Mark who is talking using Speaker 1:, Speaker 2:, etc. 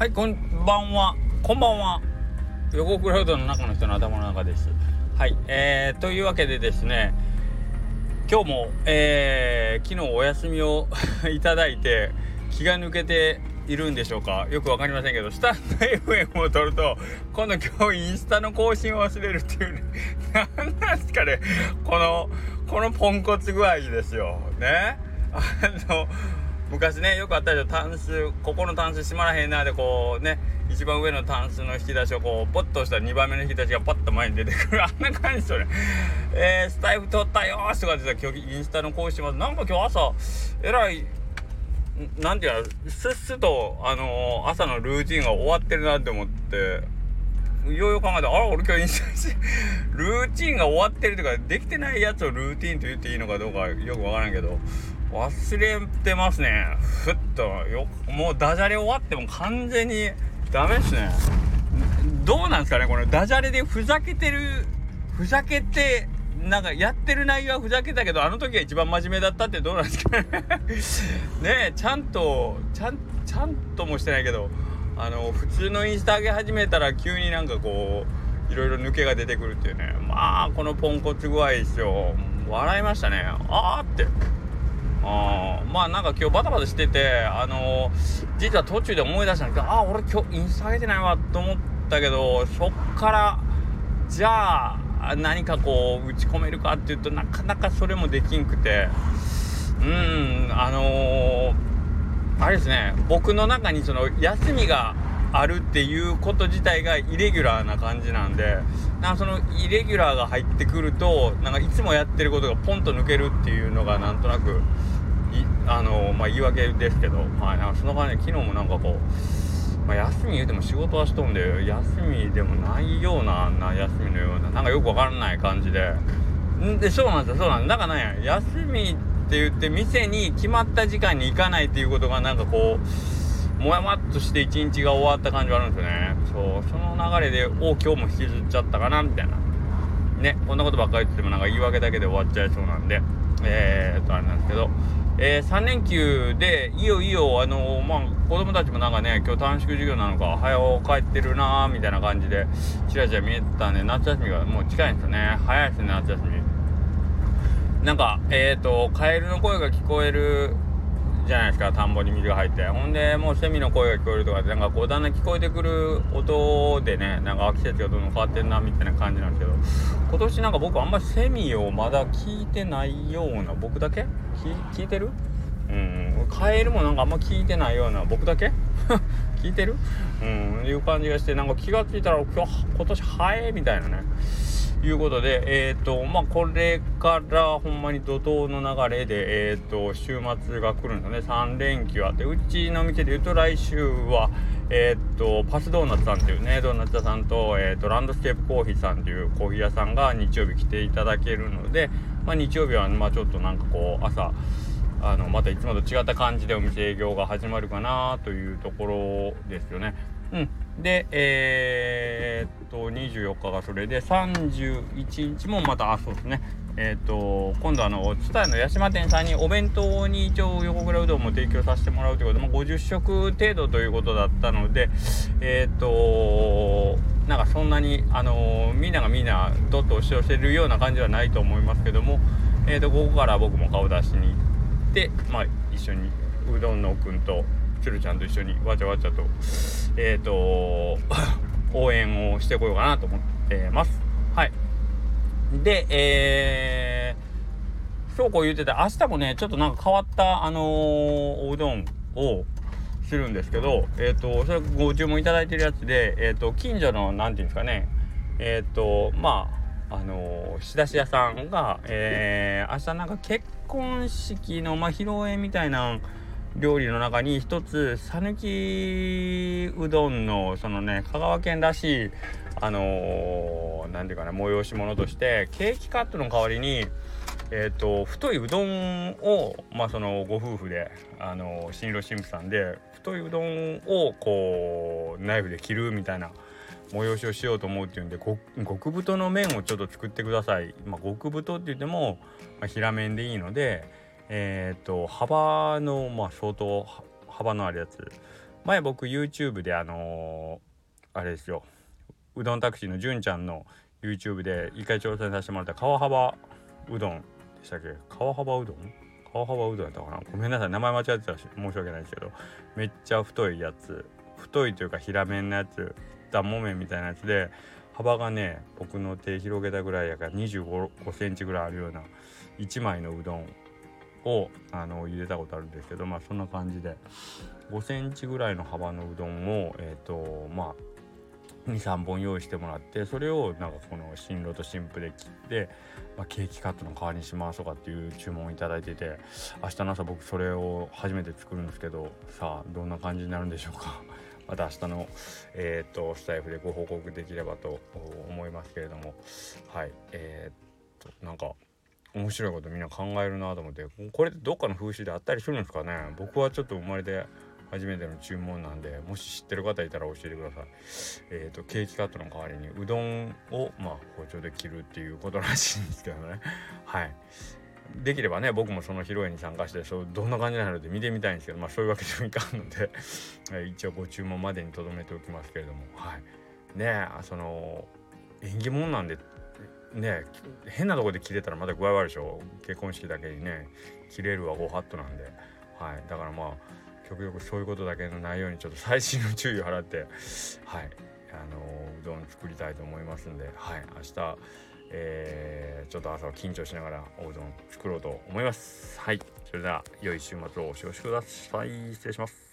Speaker 1: はいこんばんは。こんばんは。横クラウドの中の人の頭の中です。はいえー、というわけでですね今日も、えー、昨日お休みを いただいて気が抜けているんでしょうか。よく分かりませんけどスタンド FM を撮ると今度今日インスタの更新を忘れるっていうね。何 なんですかね。このこのポンコツ具合ですよ。ね。あの昔ねよくあったでしょ。タンスここのタンス閉まらへんなでこうね一番上のタンスの引き出しをこうポッとしたら2番目の引き出しがパッと前に出てくる。あんな感じですよねえー、スタイフ取ったよーとかって今日インスタの更新ますなんか今日朝えらいなんていうのすっすとあのー、朝のルーティンが終わってるなって思って。ようよう考えてあら俺今日インスタしルーティンが終わってるとかできてないやつをルーティンと言っていいのかどうかよくわからんけど。忘れてますね。ふっと。よもうダジャレ終わっても完全にダメですね。どうなんですかねこれダジャレでふざけてるふざけてなんかやってる内容はふざけたけどあの時が一番真面目だったってどうなんですかね。ねちゃんとちゃんちゃんともしてないけどあの普通のインスタ上げ始めたら急になんかこういろいろ抜けが出てくるっていうね。まあこのポンコツ具合ですよ。笑いましたね。あーって。あまあなんか今日バタバタしててあのー、実は途中で思い出したんだけどあ俺今日インスタ上げてないわと思ったけどそっからじゃあ何かこう打ち込めるかっていうとなかなかそれもできんくてうんあのー、あれですね僕の中にその休みがあるっていうこと自体がイレギュラーな感じなんでなんかそのイレギュラーが入ってくるとなんかいつもやってることがポンと抜けるっていうのがなんとなくあのまあ言い訳ですけど、まあ、なんかその場合ね昨日もなんかこう、まあ、休み言うても仕事はしとんで休みでもないようなな休みのようななんかよくわからない感じで。んでそうなんですよそうなんですだからね休みって言って店に決まった時間に行かないっていうことがなんかこうもやもっとして一日が終わった感じはあるんですよね。そう。その流れでお今日も引きずっちゃったかなみたいな。ね。こんなことばっかり言ってもなんか言い訳だけで終わっちゃいそうなんで。えー、っとあれなんですけど。えー、3連休でいいよいいよあのー、まあ子供たちもなんかね今日短縮授業なのか早う帰ってるなーみたいな感じでちらちら見えてたんで夏休みがもう近いんですよね。早いですね夏休み。なんかえっ、とカエルの声が聞こえるじゃないですか田んぼに水が入って。ほんでもうセミの声が聞こえるとかなんかこうだんだん聞こえてくる音でねなんか季節がどんどん変わってんなみたいな感じなんですけど今年なんか僕あんまりセミをまだ聞いてないような僕だけ？聞いてる？うん。カエルもなんかあんま聞いてないような僕だけ？聞いてる？うん。いう感じがしてなんか気が付いたら今日今年早いみたいなね。いうことで、えっ、ー、と、まあ、これからほんまに怒涛の流れで、えっ、ー、と、週末が来るんですね。3連休あって、うちの店で言うと来週は、えっ、ー、と、パスドーナツさんっていうね、ドーナツ屋さんと、えっ、と、ランドスケープコーヒーさんっていうコーヒー屋さんが日曜日来ていただけるので、まあ、日曜日は、まあ、ちょっとなんかこう、朝、あのまたいつもと違った感じでお店営業が始まるかなというところですよね。うん、で、えー、っと24日がそれで31日もまたあそうですね。えー、っと今度あの蔦屋の八島店さんにお弁当に一応横倉うどんも提供させてもらうということで、まあ、50食程度ということだったのでえー、っとなんかそんなにあのみんながみんなどっと押し寄せるような感じはないと思いますけどもえっとここから僕も顔出しに行ってまあ一緒にうどんのくんとつるちゃんと一緒にわちゃわちゃとえっ、ー、と応援をしてこようかなと思ってます。はい。で、えー、そうこう言ってて、明日もね、ちょっとなんか変わった、あのー、おうどんをするんですけど、えっ、ー、と、それご注文いただいてるやつで、えっ、ー、と、近所の、なんていうんですかね、えっ、と、まあ、あの仕出し屋さんが、えー、明日なんか結婚式の、まあ、披露宴みたいな料理の中に一つ讃岐うどんのそのね香川県らしいあの何、ー、ていうかな催し物としてケーキカットの代わりにえ、ー、と太いうどんをまあそのご夫婦であの、新郎新婦さんで太いうどんをこうナイフで切るみたいな催しをしようと思うっていうんで極太の麺をちょっと作ってください。まあ、極太って言っても、まあ、平麺でいいのでえっ、ー、と幅のまあ相当幅のあるやつ。前僕 YouTube であのー、あれですよ。うどんタクシーの純ちゃんの YouTube で一回挑戦させてもらった川幅うどんでしたっけ？川幅うどん？川幅うどんやったかな？ごめんなさい名前間違ってたし申し訳ないですけど。めっちゃ太いやつ。太いというか平麺のやつ。ダモ麺みたいなやつで幅がね僕の手広げたぐらいやから2 5センチぐらいあるような1枚のうどん。をあの茹でたことあるんですけどまあそんな感じで。5センチぐらいの幅のうどんをえっ、ー、とまあ23本用意してもらってそれをなんかこの新郎と新婦で切って、まあ、ケーキカットの代わりにしますとかっていう注文を頂いてて明日の朝僕それを初めて作るんですけどさあどんな感じになるんでしょうか。また明日の、えーと、スタイフでご報告できればと思いますけれども。はいえー、っとなんか面白いことみんな考えるなと思ってこれどっかの風習であったりするんですかね？僕はちょっと生まれて初めての注文なんでもし知ってる方いたら教えてください。えっ、ー、とケーキカットの代わりにうどんをまあ包丁で切るっていうことらしいんですけどね。はい。できればね僕もその披露宴に参加してそうどんな感じなので見てみたいんですけどまあそういうわけでもいかんので 一応ご注文までに留めておきますけれども。はい。ねその縁起物なんでね変なとこで切れたらまた具合悪いでしょ。結婚式だけにね切れるはご法度なんで。はい。だからまあ極力そういうことだけのないようにちょっと細心の注意を払ってはい。あのうどん作りたいと思いますんではい。明日えー、ちょっと朝は緊張しながらおうどん作ろうと思います。はい。それでは良い週末をお過ごしください。失礼します。